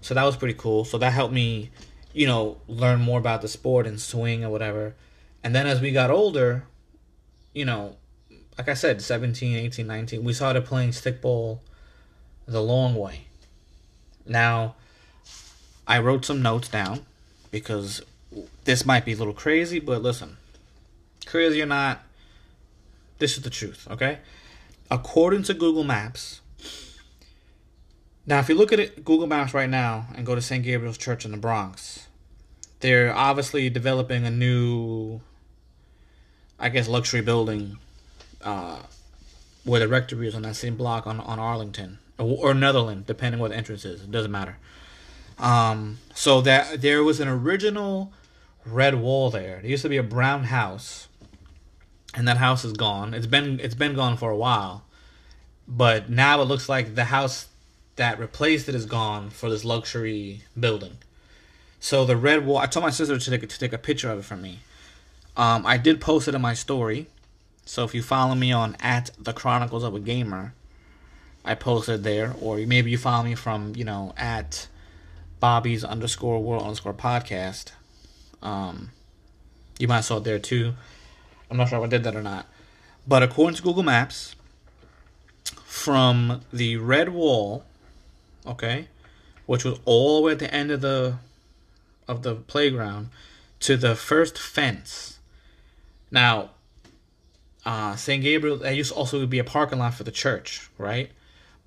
So that was pretty cool. So that helped me, you know, learn more about the sport and swing or whatever. And then as we got older, you know, like I said, 17, 18, 19, we started playing stickball the long way. Now, I wrote some notes down because this might be a little crazy, but listen, crazy or not, this is the truth, okay? According to Google Maps, now if you look at it, Google Maps right now and go to St. Gabriel's Church in the Bronx, they're obviously developing a new, I guess, luxury building, uh, where the rectory is on that same block on on Arlington or, or Netherland, depending what the entrance is. It doesn't matter. Um, so that there was an original red wall there. There used to be a brown house, and that house is gone. It's been it's been gone for a while, but now it looks like the house that replaced it is gone for this luxury building. So the red wall. I told my sister to take, to take a picture of it for me. Um, I did post it in my story. So if you follow me on at the Chronicles of a Gamer, I posted there, or maybe you follow me from you know at Bobby's underscore world underscore podcast. Um, you might saw it there too. I'm not sure if I did that or not. But according to Google Maps, from the red wall, okay, which was all the way at the end of the of the playground, to the first fence. Now, uh, St. Gabriel, that used to also be a parking lot for the church, right?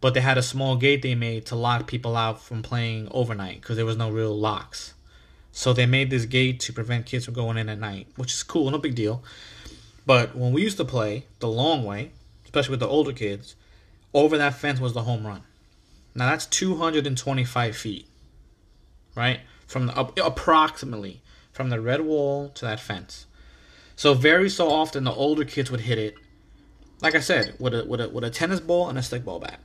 But they had a small gate they made to lock people out from playing overnight because there was no real locks. So they made this gate to prevent kids from going in at night, which is cool, no big deal. But when we used to play the long way, especially with the older kids, over that fence was the home run. Now that's 225 feet, right? From the, approximately from the red wall to that fence. So very so often the older kids would hit it, like I said, with a with a with a tennis ball and a stickball bat.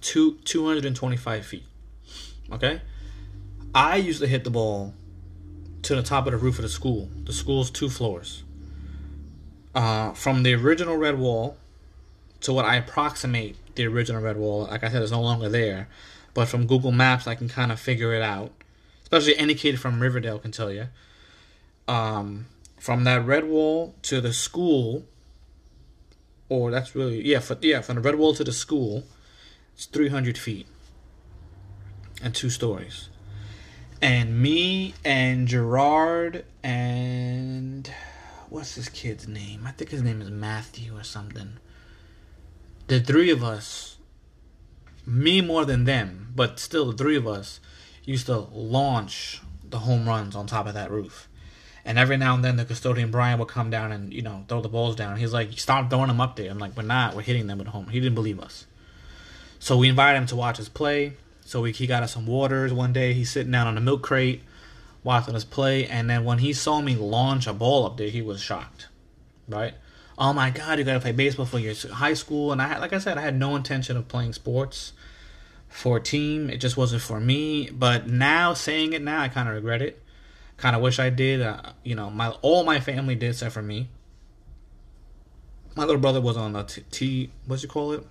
Two 225 feet. Okay? I used to hit the ball to the top of the roof of the school. The school's two floors. Uh, from the original red wall to what I approximate the original red wall, like I said, it's no longer there. But from Google Maps, I can kind of figure it out. Especially any kid from Riverdale can tell you. Um, from that red wall to the school, or that's really yeah, for, yeah, from the red wall to the school, it's 300 feet and two stories and me and Gerard and what's this kid's name? I think his name is Matthew or something. The three of us, me more than them, but still the three of us used to launch the home runs on top of that roof. And every now and then the custodian Brian would come down and, you know, throw the balls down. He's like, Stop throwing them up there. I'm like, We're not, we're hitting them with home. He didn't believe us. So we invited him to watch us play. So we, he got us some waters one day. He's sitting down on a milk crate watching us play. And then when he saw me launch a ball up there, he was shocked. Right? Oh my God, you got to play baseball for your high school. And I like I said, I had no intention of playing sports for a team. It just wasn't for me. But now, saying it now, I kind of regret it. Kind of wish I did. Uh, you know, my all my family did except for me. My little brother was on the T, T what's you call it?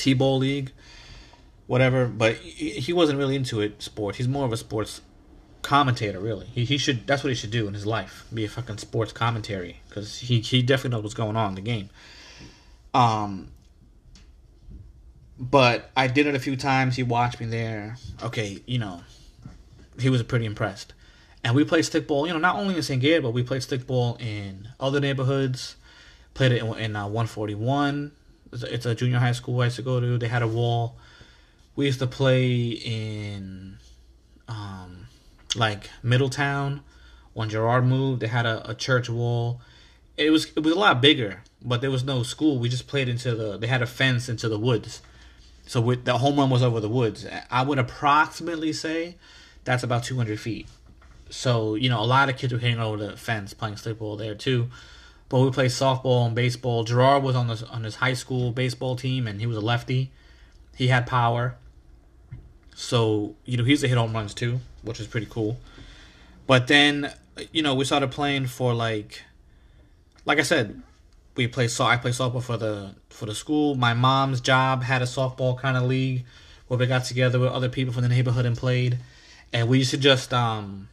T-ball league whatever. But he wasn't really into it. Sports. He's more of a sports commentator. Really, he he should. That's what he should do in his life. Be a fucking sports commentary because he he definitely knows what's going on in the game. Um. But I did it a few times. He watched me there. Okay, you know, he was pretty impressed. And we played stickball, you know, not only in St. Gabriel, but we played stickball in other neighborhoods. Played it in, in uh, 141. It's a, junior high school I used to go to. They had a wall we used to play in um, like Middletown when Gerard moved. They had a, a church wall. It was it was a lot bigger, but there was no school. We just played into the. They had a fence into the woods, so with, the home run was over the woods. I would approximately say that's about two hundred feet. So you know, a lot of kids were hitting over the fence playing stickball there too. But we played softball and baseball. Gerard was on this on his high school baseball team, and he was a lefty. He had power. So, you know, he used to hit home runs too, which was pretty cool. But then, you know, we started playing for like like I said, we play so I play softball for the for the school. My mom's job had a softball kind of league where we got together with other people from the neighborhood and played. And we used to just um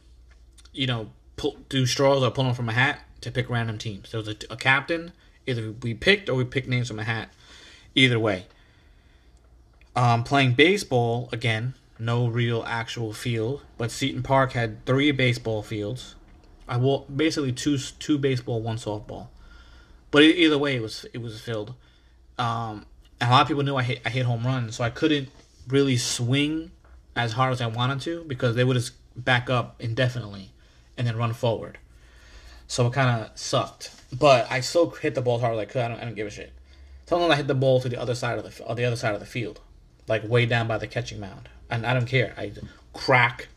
you know, pull, do straws or pull them from a hat to pick random teams. There was a, a captain. Either we picked or we picked names from a hat. Either way. Um, playing baseball again, no real actual field, but Seton Park had three baseball fields. I will basically two two baseball, one softball. But either way, it was it was filled. Um, and a lot of people knew I hit I hit home runs, so I couldn't really swing as hard as I wanted to because they would just back up indefinitely and then run forward. So it kind of sucked. But I still hit the ball as hard as I could. I don't, I don't give a shit. Sometimes I hit the ball to the other side of the on uh, the other side of the field, like way down by the catching mound, and I don't care. I crack,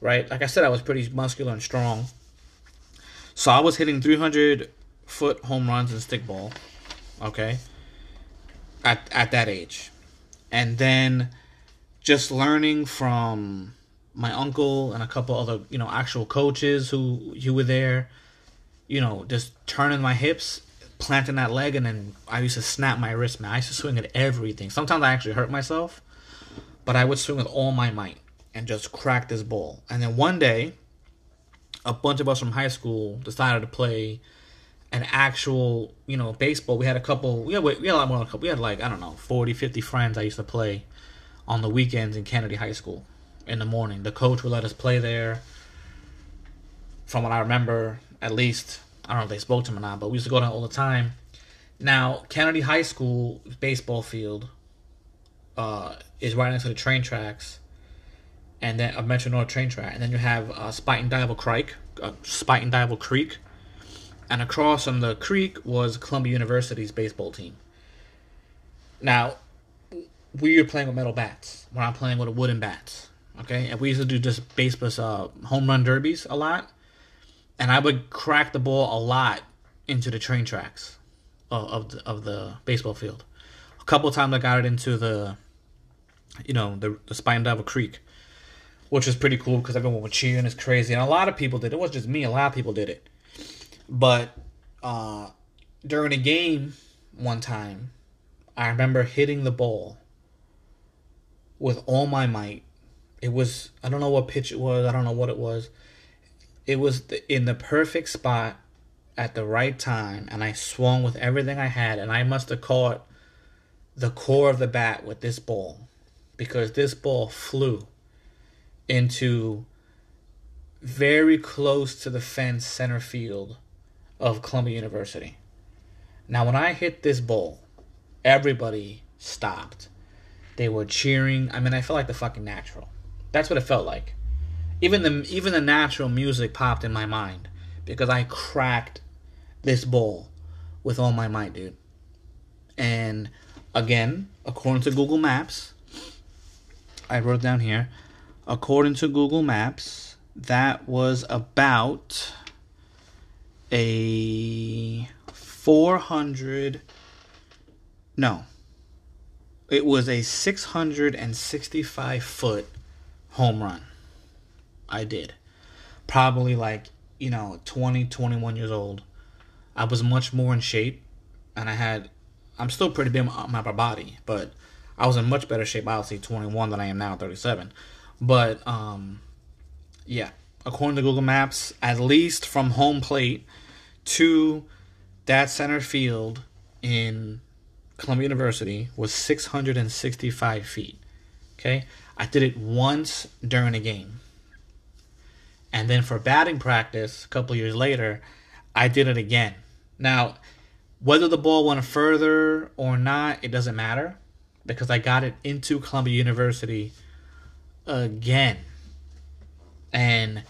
right? Like I said, I was pretty muscular and strong, so I was hitting 300 foot home runs and stickball, okay, at at that age, and then just learning from my uncle and a couple other you know actual coaches who who were there, you know, just turning my hips planting that leg, and then I used to snap my wrist, man. I used to swing at everything. Sometimes I actually hurt myself, but I would swing with all my might and just crack this ball. And then one day, a bunch of us from high school decided to play an actual, you know, baseball. We had a couple, we had, we had a lot more than a couple. We had like, I don't know, 40, 50 friends I used to play on the weekends in Kennedy High School in the morning. The coach would let us play there. From what I remember, at least I don't know if they spoke to him or not, but we used to go down all the time. Now, Kennedy High School baseball field uh, is right next to the train tracks, and then a Metro North train track, and then you have uh, and Duyvil Creek, uh, Spuyten Duyvil Creek, and across from the creek was Columbia University's baseball team. Now, we were playing with metal bats. We're not playing with wooden bats. Okay, and we used to do just baseball uh, home run derbies a lot and I would crack the ball a lot into the train tracks of of the, of the baseball field. A couple times I got it into the, you know, the the Spuyten Duyvil Creek, which was pretty cool because everyone was cheering. It's crazy, and a lot of people did. It wasn't just me. A lot of people did it. But uh, during a game one time, I remember hitting the ball with all my might. It was I don't know what pitch it was. I don't know what it was it was in the perfect spot at the right time, and I swung with everything I had, and I must have caught the core of the bat with this ball because this ball flew into very close to the fence center field of Columbia University. Now, when I hit this ball, everybody stopped. They were cheering. I mean, I felt like the fucking natural. That's what it felt like even the even the natural music popped in my mind because I cracked this bowl with all my might, dude. And again, according to Google Maps, I wrote down here, according to Google Maps, that was about a 400 no. It was a 665 foot home run. I did. Probably like, you know, 20, 21 years old. I was much more in shape and I had I'm still pretty big on my body, but I was in much better shape obviously 21 than I am now 37. But um yeah, according to Google Maps, at least from home plate to that center field in Columbia University was 665 feet. Okay? I did it once during a game. And then for batting practice, a couple years later, I did it again. Now, whether the ball went further or not, it doesn't matter because I got it into Columbia University again. And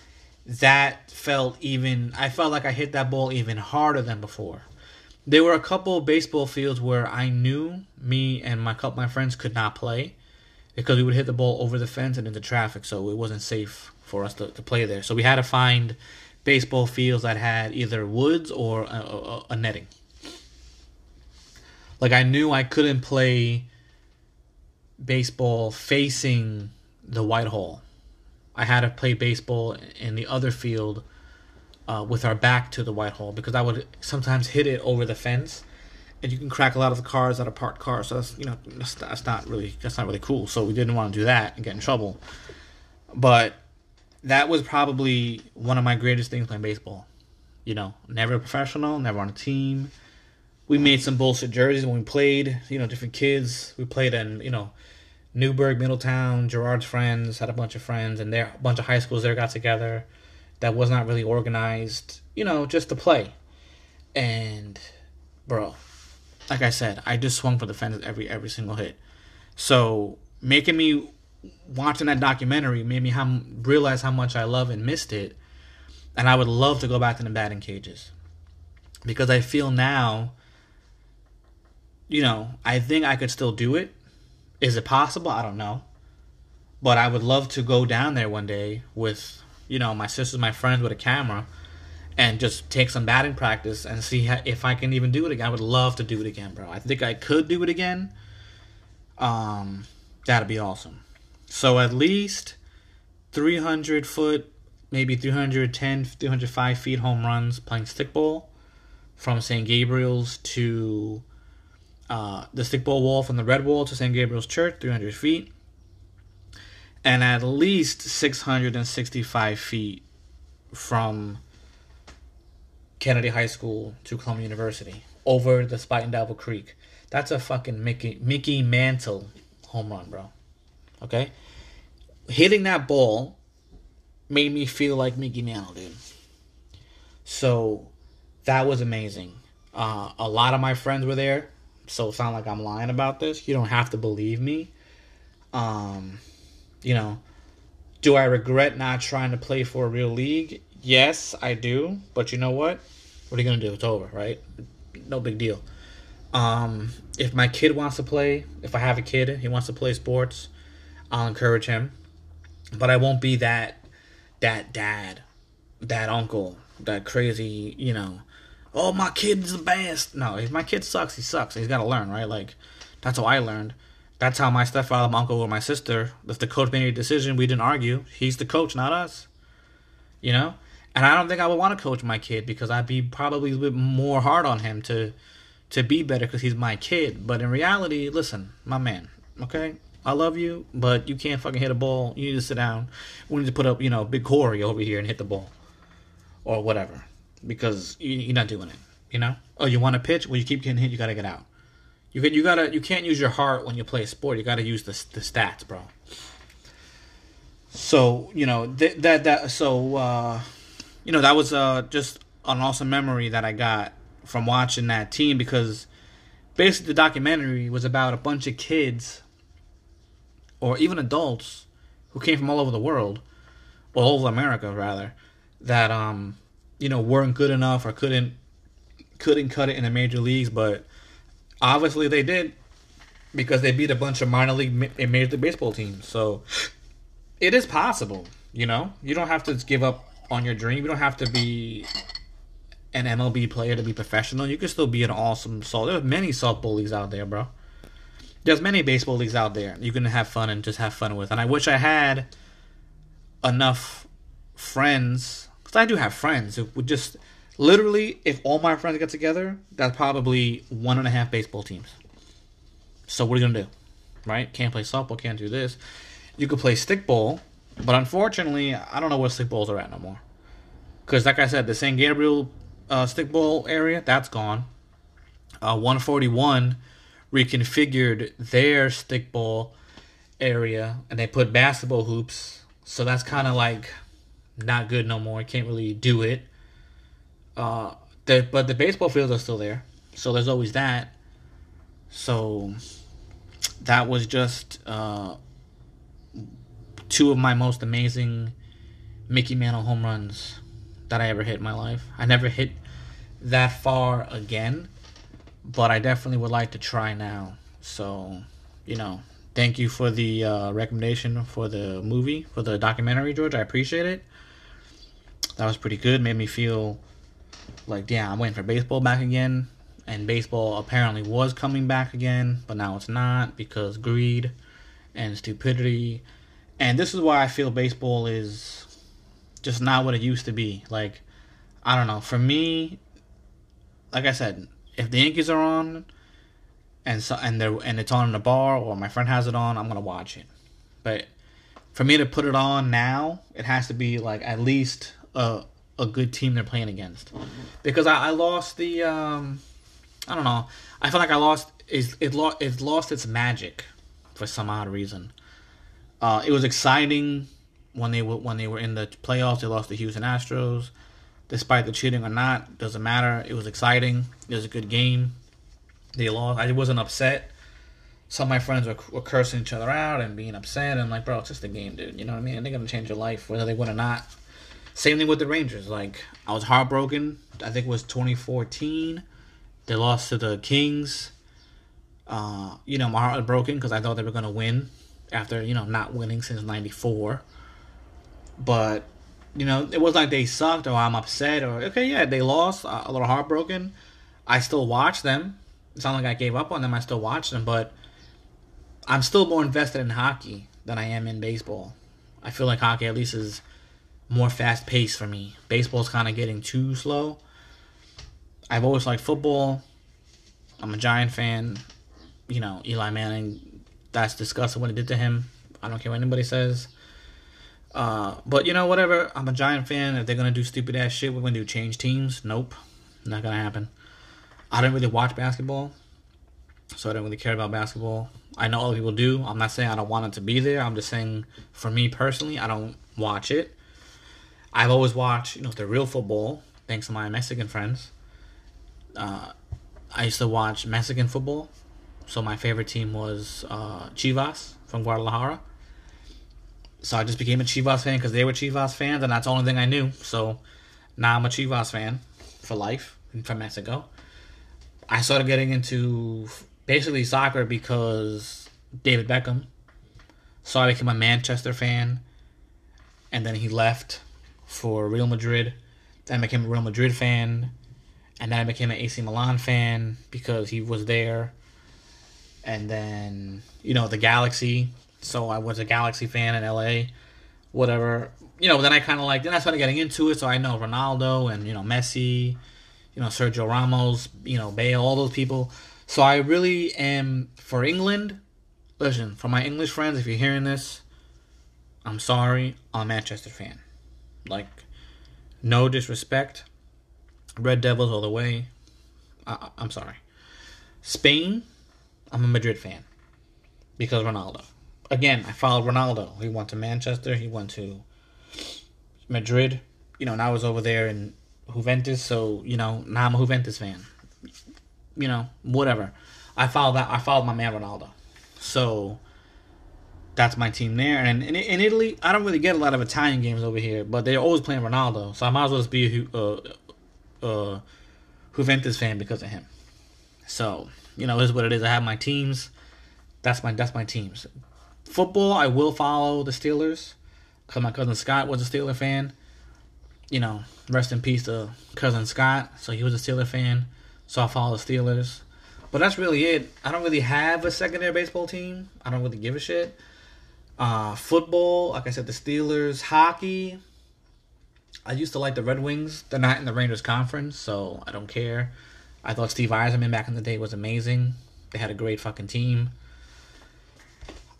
that felt even, I felt like I hit that ball even harder than before. There were a couple baseball fields where I knew me and my couple my friends could not play because we would hit the ball over the fence and into traffic, so it wasn't safe for us to, to play there. So we had to find baseball fields that had either woods or a, a, a netting. Like I knew I couldn't play baseball facing the Whitehall. I had to play baseball in the other field uh, with our back to the Whitehall because I would sometimes hit it over the fence, and you can crack a lot of the cars that are parked cars. So that's you know that's, that's not really that's not really cool. So we didn't want to do that and get in trouble. But that was probably one of my greatest things playing baseball. You know, never professional, never on a team. We made some bullshit jerseys when we played. You know, different kids. We played in you know Newburgh, Middletown. Gerard's friends had a bunch of friends, and there a bunch of high schools there got together. That was not really organized. You know, just to play. And, bro, like I said, I just swung for the fences every every single hit. So making me watching that documentary made me how, realize how much I love and missed it. And I would love to go back to the batting cages. Because I feel now, you know, I think I could still do it. Is it possible? I don't know. But I would love to go down there one day with, you know, my sisters, my friends with a camera and just take some batting practice and see if I can even do it again. I would love to do it again, bro. I think I could do it again. Um, that'd be awesome. So at least 300 foot, maybe 310, 305 feet home runs playing stickball from St. Gabriel's to uh, the stickball wall from the red wall to St. Gabriel's Church, 300 feet. And at least 665 feet from Kennedy High School to Columbia University over the Spuyten Duyvil Creek. That's a fucking Mickey Mickey Mantle home run, bro. Okay? Hitting that ball made me feel like Mickey Mantle, dude. So that was amazing. Uh, a lot of my friends were there, so it's not like I'm lying about this. You don't have to believe me. Um, you know, do I regret not trying to play for a real league? Yes, I do. But you know what? What are you gonna do? It's over, right? No big deal. Um, if my kid wants to play, if I have a kid, and he wants to play sports, I'll encourage him. But I won't be that that dad, that uncle, that crazy, you know. Oh, my kid's the best. No, if my kid sucks, he sucks. He's got to learn, right? Like that's how I learned. That's how my stepfather, my uncle, or my sister. If the coach made a decision, we didn't argue. He's the coach, not us. You know. And I don't think I would want to coach my kid because I'd be probably a bit more hard on him to to be better because he's my kid. But in reality, listen, my man, okay? I love you, but you can't fucking hit a ball. You need to sit down. We need to put up, you know, big Corey over here and hit the ball. Or whatever. Because you're not doing it. You know? Oh, you want to pitch? Well, you keep getting hit, you gotta get out. You can, you gotta you can't use your heart when you play a sport. You gotta use the the stats, bro. So you know th- that that so uh, you know, that was uh, just an awesome memory that I got from watching that team because basically the documentary was about a bunch of kids or even adults who came from all over the world, all over America rather, that um, you know, weren't good enough or couldn't couldn't cut it in the major leagues, but obviously they did because they beat a bunch of minor league and major league baseball teams. So it is possible, you know. You don't have to give up on your dream. You don't have to be an MLB player to be professional. You can still be an awesome soul. There's many salt bullies out there, bro. There's many baseball leagues out there you can have fun and just have fun with. And I wish I had enough friends because I do have friends who would just literally, if all my friends get together, that's probably one and a half baseball teams. So what are you gonna do, right? Can't play softball, can't do this. You could play stickball, but unfortunately, I don't know where stickballs are at no more. Because, like I said, the St. Gabriel uh, stickball area, that's gone. Uh, 141 reconfigured their stickball area and they put basketball hoops. So that's kind of like not good no more. Can't really do it. Uh, the, but the baseball fields are still there. So there's always that. So that was just uh, two of my most amazing Mickey Mantle home runs that I ever hit in my life. I never hit that far again, but I definitely would like to try now. So, you know, thank you for the uh, recommendation for the movie, for the documentary, George. I appreciate it. That was pretty good. Made me feel like, yeah, I'm waiting for baseball back again. And baseball apparently was coming back again, but now it's not because greed and stupidity and this is why I feel baseball is just not what it used to be. Like, I don't know. For me, like I said, if the Yankees are on, and so and they and it's on in the bar, or my friend has it on, I'm gonna watch it. But for me to put it on now, it has to be like at least a a good team they're playing against, because I, I lost the um, I don't know. I feel like I lost is it lost it lost its magic for some odd reason. Uh, it was exciting when they were when they were in the playoffs. They lost the Houston Astros, despite the cheating or not, doesn't matter. It was exciting. It was a good game. They lost. I wasn't upset some of my friends were, were cursing each other out and being upset. And like, bro, it's just a game, dude. You know what I mean? They're gonna change your life whether they win or not. Same thing with the Rangers. Like I was heartbroken. I think it was 2014. They lost to the Kings. Uh, you know, my heart was broken because I thought they were gonna win after you know not winning since '94. But you know, it was like they sucked or I'm upset or okay, yeah, they lost. Uh, a little heartbroken. I still watch them. It's not like I gave up on them. I still watch them, but I'm still more invested in hockey than I am in baseball. I feel like hockey at least is more fast paced for me. Baseball's kind of getting too slow. I've always liked football. I'm a Giant fan. You know, Eli Manning, that's disgusting what it did to him. I don't care what anybody says. Uh, but you know, whatever. I'm a Giant fan. If they're gonna do stupid ass shit, we're gonna do change teams. Nope, not gonna happen. I don't really watch basketball, so I don't really care about basketball. I know other people do. I'm not saying I don't want it to be there. I'm just saying, for me personally, I don't watch it. I've always watched, you know, the real football, thanks to my Mexican friends. Uh, I used to watch Mexican football, so my favorite team was uh, Chivas from Guadalajara. So I just became a Chivas fan because they were Chivas fans, and that's the only thing I knew. So now I'm a Chivas fan for life from Mexico. I started getting into basically soccer because David Beckham. So I became a Manchester fan, and then he left for Real Madrid. Then I became a Real Madrid fan, and then I became an AC Milan fan because he was there. And then you know the Galaxy, so I was a Galaxy fan in LA, whatever. You know, then I kind of like then I started getting into it, so I know Ronaldo and you know Messi, you know Sergio Ramos, you know Bale, all those people. So I really am for England. Listen, for my English friends, if you're hearing this, I'm sorry, I'm a Manchester fan. Like, no disrespect. Red Devils all the way. I, I'm sorry. Spain, I'm a Madrid fan because Ronaldo. Again, I followed Ronaldo. He went to Manchester. He went to Madrid. You know, now I was over there in Juventus. So you know, now I'm a Juventus fan. You know, whatever. I followed that. I followed my man Ronaldo. So that's my team there. And in, in Italy, I don't really get a lot of Italian games over here, but they're always playing Ronaldo. So I might as well just be a uh, uh, Juventus fan because of him. So you know, is what it is. I have my teams. That's my that's my teams. Football, I will follow the Steelers because my cousin Scott was a Steeler fan. You know, rest in peace to cousin Scott. So he was a Steeler fan. So I follow the Steelers. But that's really it. I don't really have a secondary baseball team. I don't really give a shit. Uh, football, like I said, the Steelers. Hockey, I used to like the Red Wings. They're not in the Rangers conference, so I don't care. I thought Steve Yzerman back in the day was amazing. They had a great fucking team.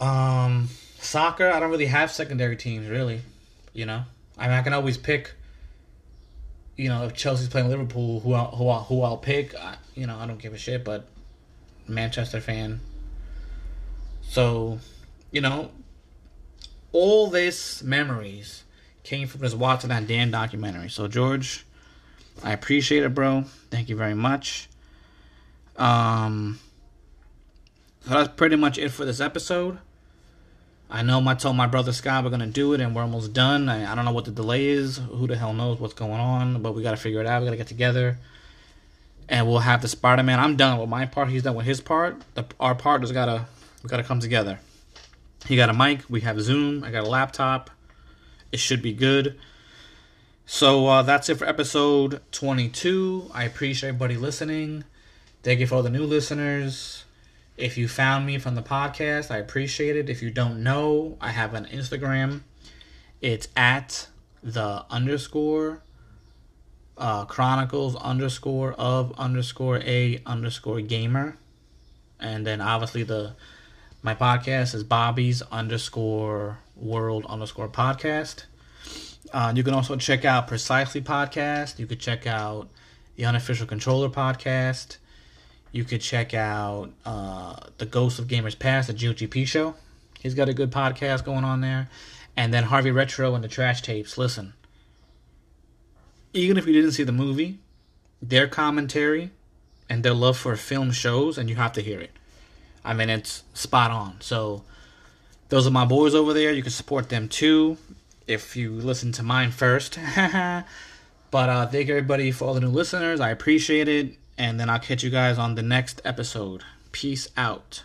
Um, soccer, I don't really have secondary teams, really. You know, I mean, I can always pick. You know, if Chelsea's playing Liverpool, who I'll, who I'll, who I'll pick, I, you know, I don't give a shit. But Manchester fan. So, you know, all this memories came from just watching that damn documentary. So George, I appreciate it, bro. Thank you very much. Um, so that's pretty much it for this episode. I know I told my brother Scott we're gonna do it, and we're almost done. I, I don't know what the delay is. Who the hell knows what's going on? But we gotta figure it out. We gotta get together, and we'll have the Spider Man. I'm done with my part. He's done with his part. The, our part just gotta we gotta come together. He got a mic. We have Zoom. I got a laptop. It should be good. So uh, that's it for episode 22. I appreciate everybody listening. Thank you for all the new listeners. If you found me from the podcast, I appreciate it. If you don't know, I have an Instagram. It's at the underscore uh, chronicles underscore of underscore a underscore gamer. And then obviously the my podcast is Bobby's underscore world underscore podcast. Uh, you can also check out Precisely podcast. You could check out the Unofficial Controller podcast. You could check out uh, the Ghost of Gamers Past, the GOGP show. He's got a good podcast going on there. And then Harvey Retro and the Trash Tapes. Listen, even if you didn't see the movie, their commentary and their love for film shows, and you have to hear it. I mean, it's spot on. So, those are my boys over there. You can support them too if you listen to mine first. but uh, thank everybody for all the new listeners. I appreciate it. And then I'll catch you guys on the next episode. Peace out.